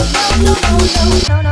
Watch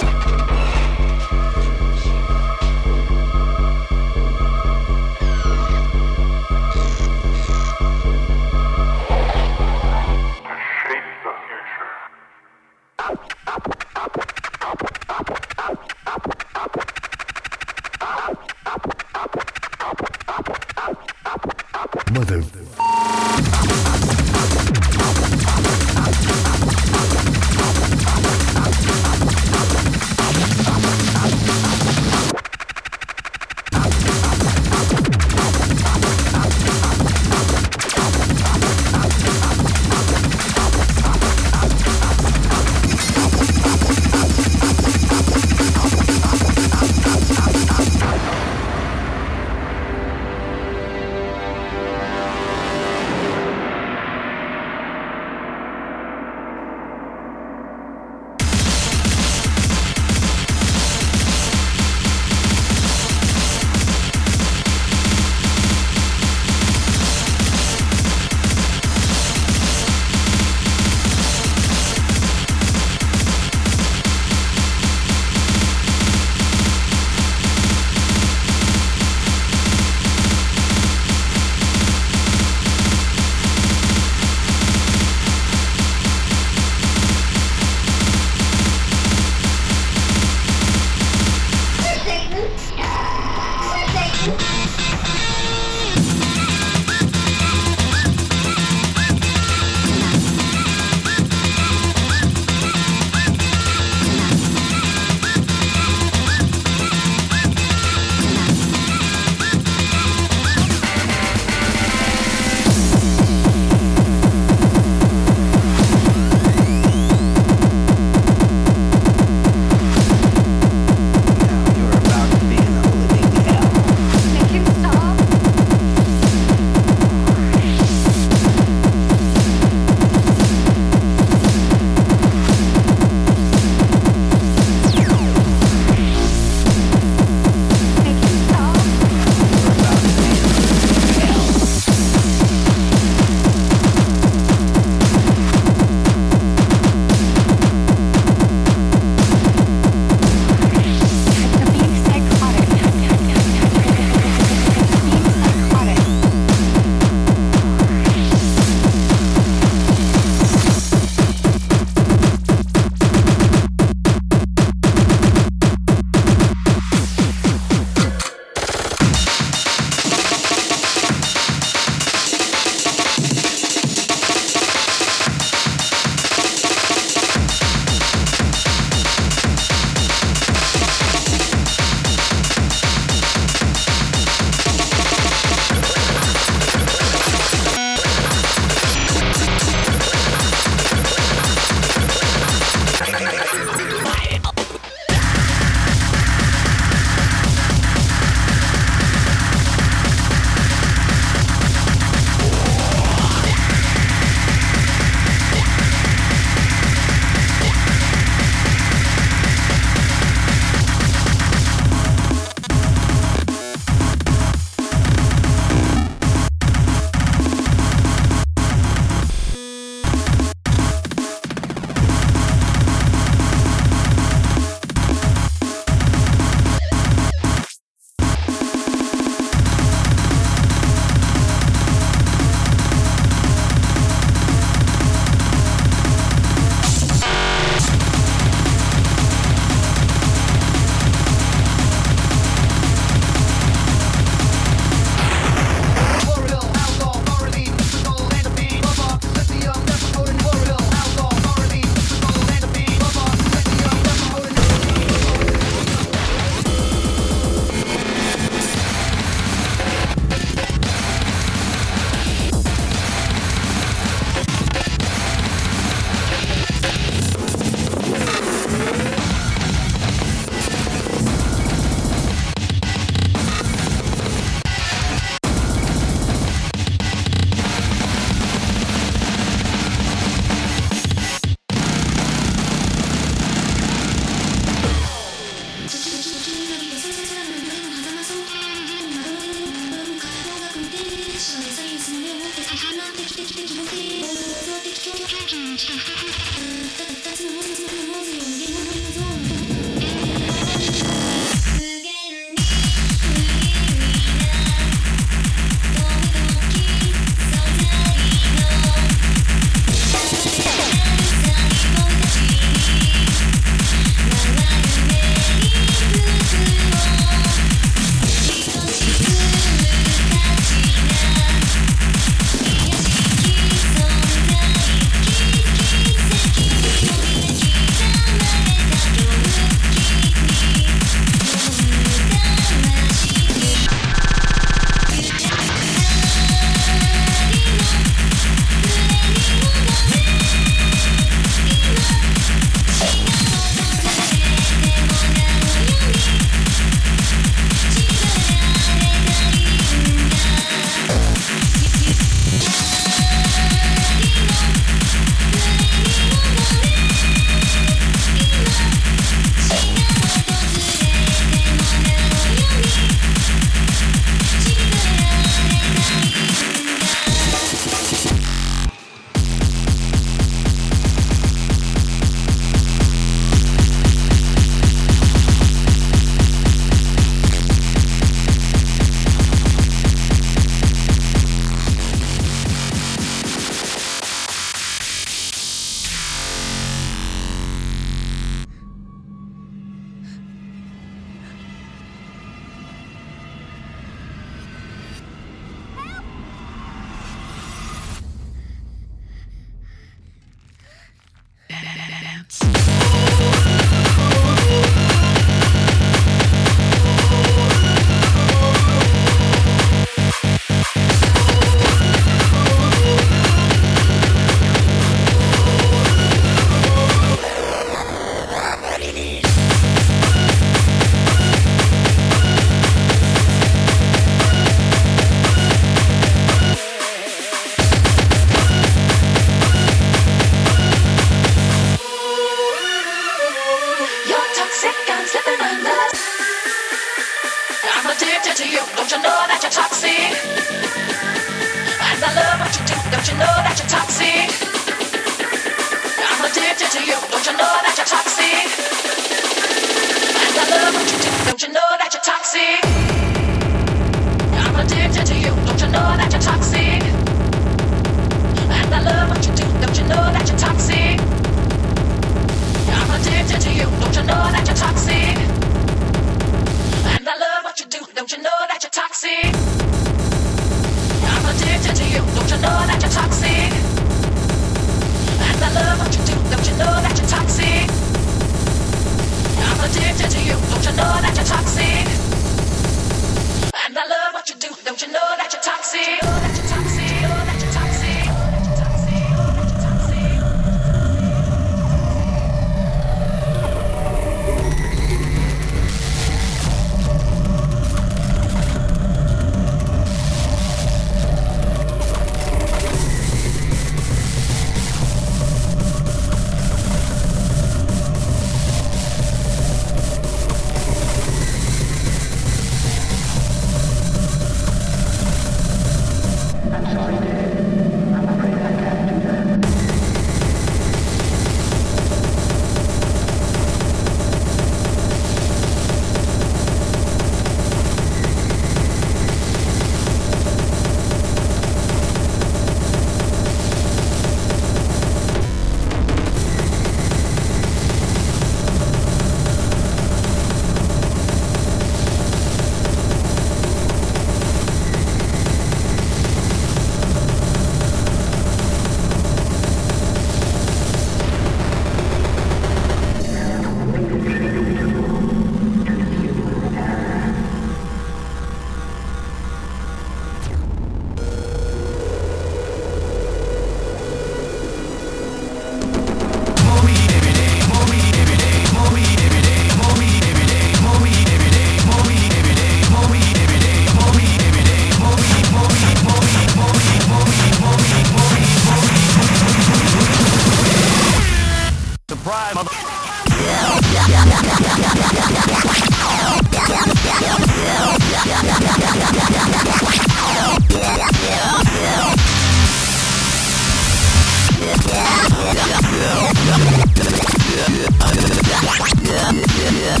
Yeah.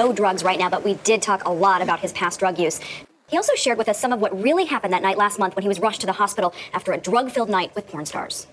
No drugs right now, but we did talk a lot about his past drug use. He also shared with us some of what really happened that night last month when he was rushed to the hospital after a drug filled night with porn stars.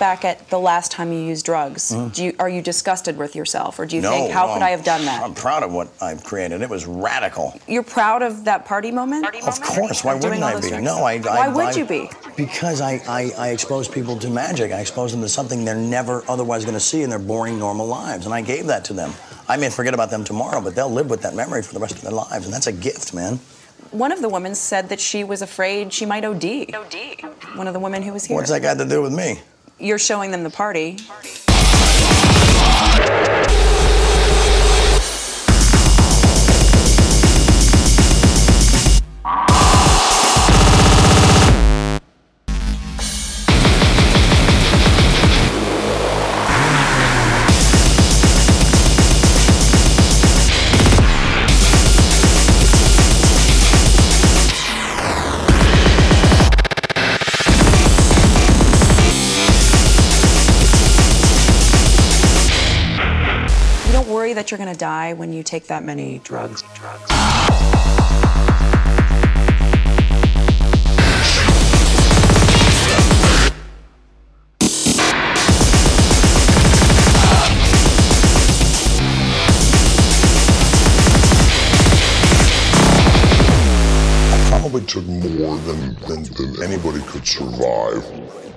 Back at the last time you used drugs, mm-hmm. do you, are you disgusted with yourself, or do you no, think, how could no, I have done that? I'm proud of what I've created. It was radical. You're proud of that party moment? Of course, why wouldn't I be? drugs? No, I. Why I, would I- you be? Because I, I, I expose people to magic. I expose them to something they're never otherwise going to see in their boring, normal lives, and I gave that to them. I may forget about them tomorrow, but they'll live with that memory for the rest of their lives, and that's a gift, man. One of the women said that she was afraid she might OD. OD. One of the women who was here. What's that got to do with me? You're showing them the party. That you're going to die when you take that many drugs? Probably took more than, than, than anybody could survive.